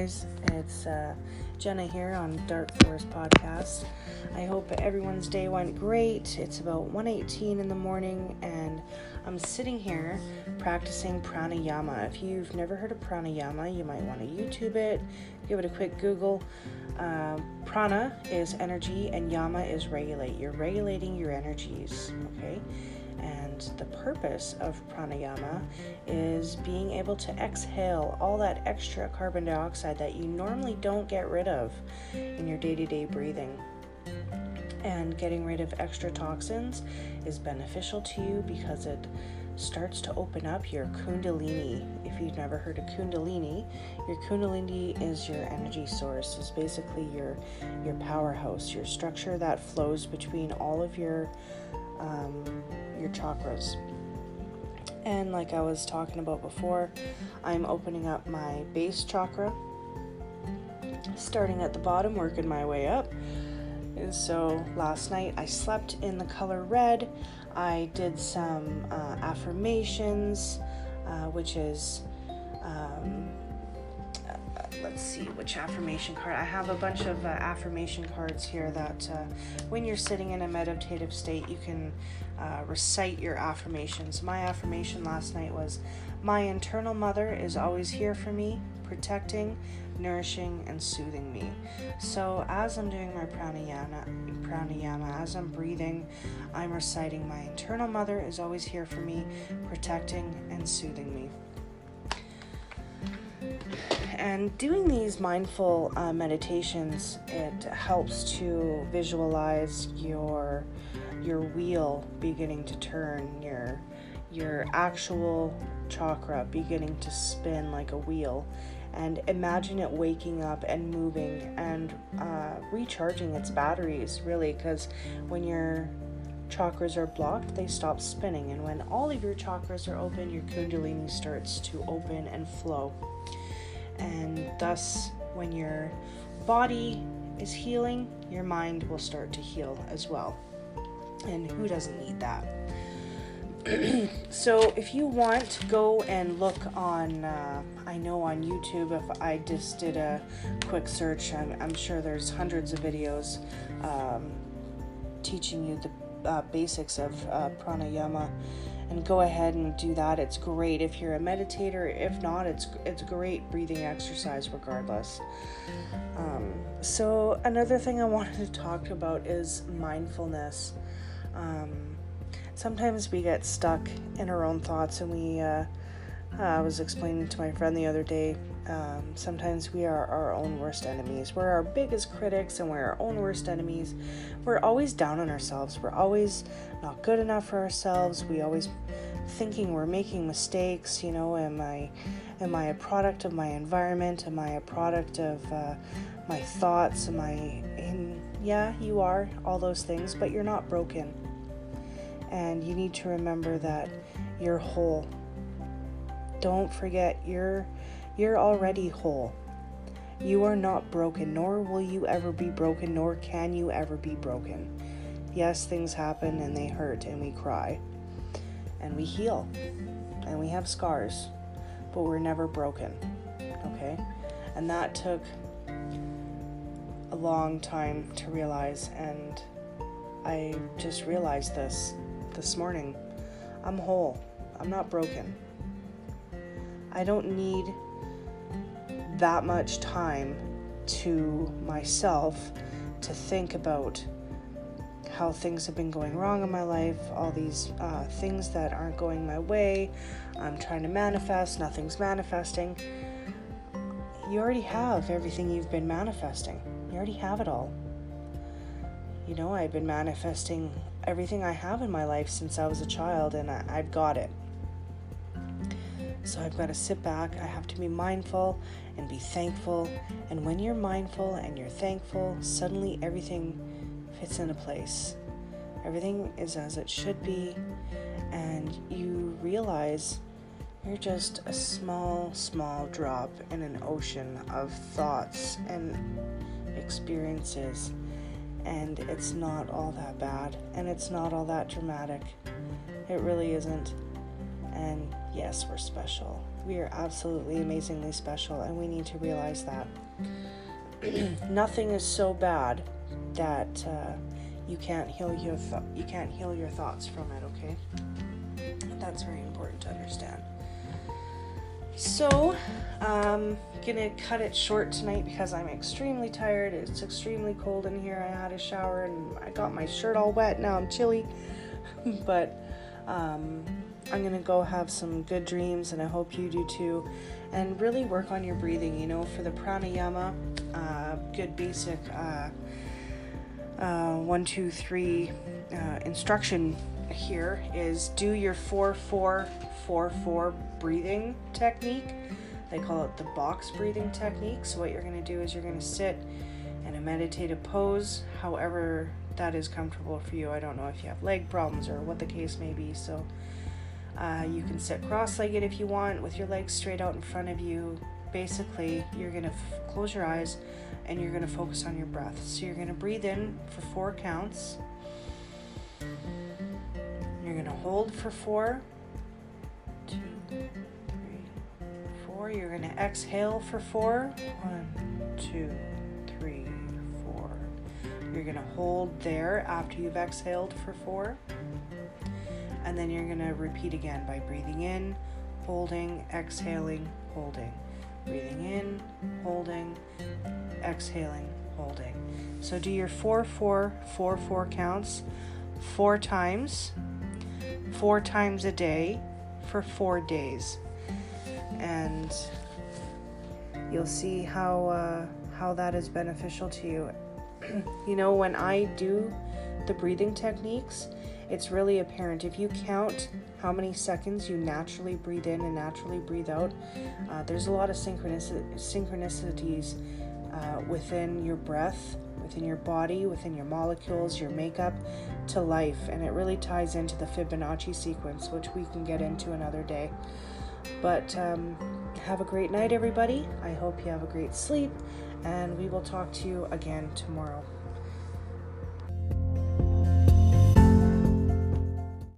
guys. It's uh, Jenna here on Dark Forest Podcast. I hope everyone's day went great. It's about 1:18 in the morning, and I'm sitting here practicing pranayama. If you've never heard of pranayama, you might want to YouTube it, give it a quick Google. Uh, prana is energy, and yama is regulate. You're regulating your energies. Okay and the purpose of pranayama is being able to exhale all that extra carbon dioxide that you normally don't get rid of in your day to day breathing. And getting rid of extra toxins is beneficial to you because it starts to open up your kundalini. If you've never heard of kundalini, your kundalini is your energy source. It's basically your your powerhouse, your structure that flows between all of your um, your chakras. And like I was talking about before, I'm opening up my base chakra, starting at the bottom, working my way up. And so last night I slept in the color red. I did some uh, affirmations, uh, which is um, let's see which affirmation card. I have a bunch of uh, affirmation cards here that uh, when you're sitting in a meditative state, you can uh, recite your affirmations. My affirmation last night was My internal mother is always here for me, protecting, nourishing, and soothing me. So, as I'm doing my pranayama, pranayama, as I'm breathing, I'm reciting My internal mother is always here for me, protecting, and soothing me and doing these mindful uh, meditations it helps to visualize your your wheel beginning to turn your your actual chakra beginning to spin like a wheel and imagine it waking up and moving and uh, recharging its batteries really because when your chakras are blocked they stop spinning and when all of your chakras are open your kundalini starts to open and flow and thus, when your body is healing, your mind will start to heal as well. And who doesn't need that? so, if you want, go and look on, uh, I know on YouTube, if I just did a quick search, I'm, I'm sure there's hundreds of videos um, teaching you the uh, basics of uh, pranayama and go ahead and do that. It's great if you're a meditator. If not, it's it's great breathing exercise regardless. Um, so another thing I wanted to talk about is mindfulness. Um, sometimes we get stuck in our own thoughts, and we. Uh, I was explaining to my friend the other day. Um, sometimes we are our own worst enemies. We're our biggest critics, and we're our own worst enemies. We're always down on ourselves. We're always not good enough for ourselves. We always thinking we're making mistakes. You know, am I am I a product of my environment? Am I a product of uh, my thoughts? Am I in? Yeah, you are all those things, but you're not broken. And you need to remember that you're whole. Don't forget you're you're already whole. You are not broken, nor will you ever be broken, nor can you ever be broken. Yes, things happen and they hurt and we cry and we heal and we have scars, but we're never broken. Okay? And that took a long time to realize, and I just realized this this morning. I'm whole, I'm not broken. I don't need that much time to myself to think about how things have been going wrong in my life, all these uh, things that aren't going my way. I'm trying to manifest, nothing's manifesting. You already have everything you've been manifesting, you already have it all. You know, I've been manifesting everything I have in my life since I was a child, and I, I've got it. So I've got to sit back, I have to be mindful and be thankful. And when you're mindful and you're thankful, suddenly everything fits into place. Everything is as it should be, and you realize you're just a small, small drop in an ocean of thoughts and experiences, and it's not all that bad, and it's not all that dramatic. It really isn't. And yes, we're special. We are absolutely amazingly special, and we need to realize that. Nothing is so bad that uh, you can't heal your th- you can't heal your thoughts from it. Okay, that's very important to understand. So, um, gonna cut it short tonight because I'm extremely tired. It's extremely cold in here. I had a shower and I got my shirt all wet. Now I'm chilly, but um, I'm gonna go have some good dreams, and I hope you do too. And really work on your breathing. You know, for the pranayama, uh, good basic uh, uh, one, two, three uh, instruction here is do your four, four, four, four breathing technique. They call it the box breathing technique. So what you're gonna do is you're gonna sit in a meditative pose, however that is comfortable for you. I don't know if you have leg problems or what the case may be. So uh, you can sit cross legged if you want with your legs straight out in front of you. Basically, you're going to f- close your eyes and you're going to focus on your breath. So you're going to breathe in for four counts. You're going to hold for four, two, three, four. You're going to exhale for four. One, two, three, four. You're going to hold there after you've exhaled for four. And then you're going to repeat again by breathing in, holding, exhaling, holding. Breathing in, holding, exhaling, holding. So do your four, four, four, four counts four times, four times a day for four days. And you'll see how, uh, how that is beneficial to you. you know, when I do the breathing techniques, it's really apparent. If you count how many seconds you naturally breathe in and naturally breathe out, uh, there's a lot of synchronicities uh, within your breath, within your body, within your molecules, your makeup to life. And it really ties into the Fibonacci sequence, which we can get into another day. But um, have a great night, everybody. I hope you have a great sleep, and we will talk to you again tomorrow.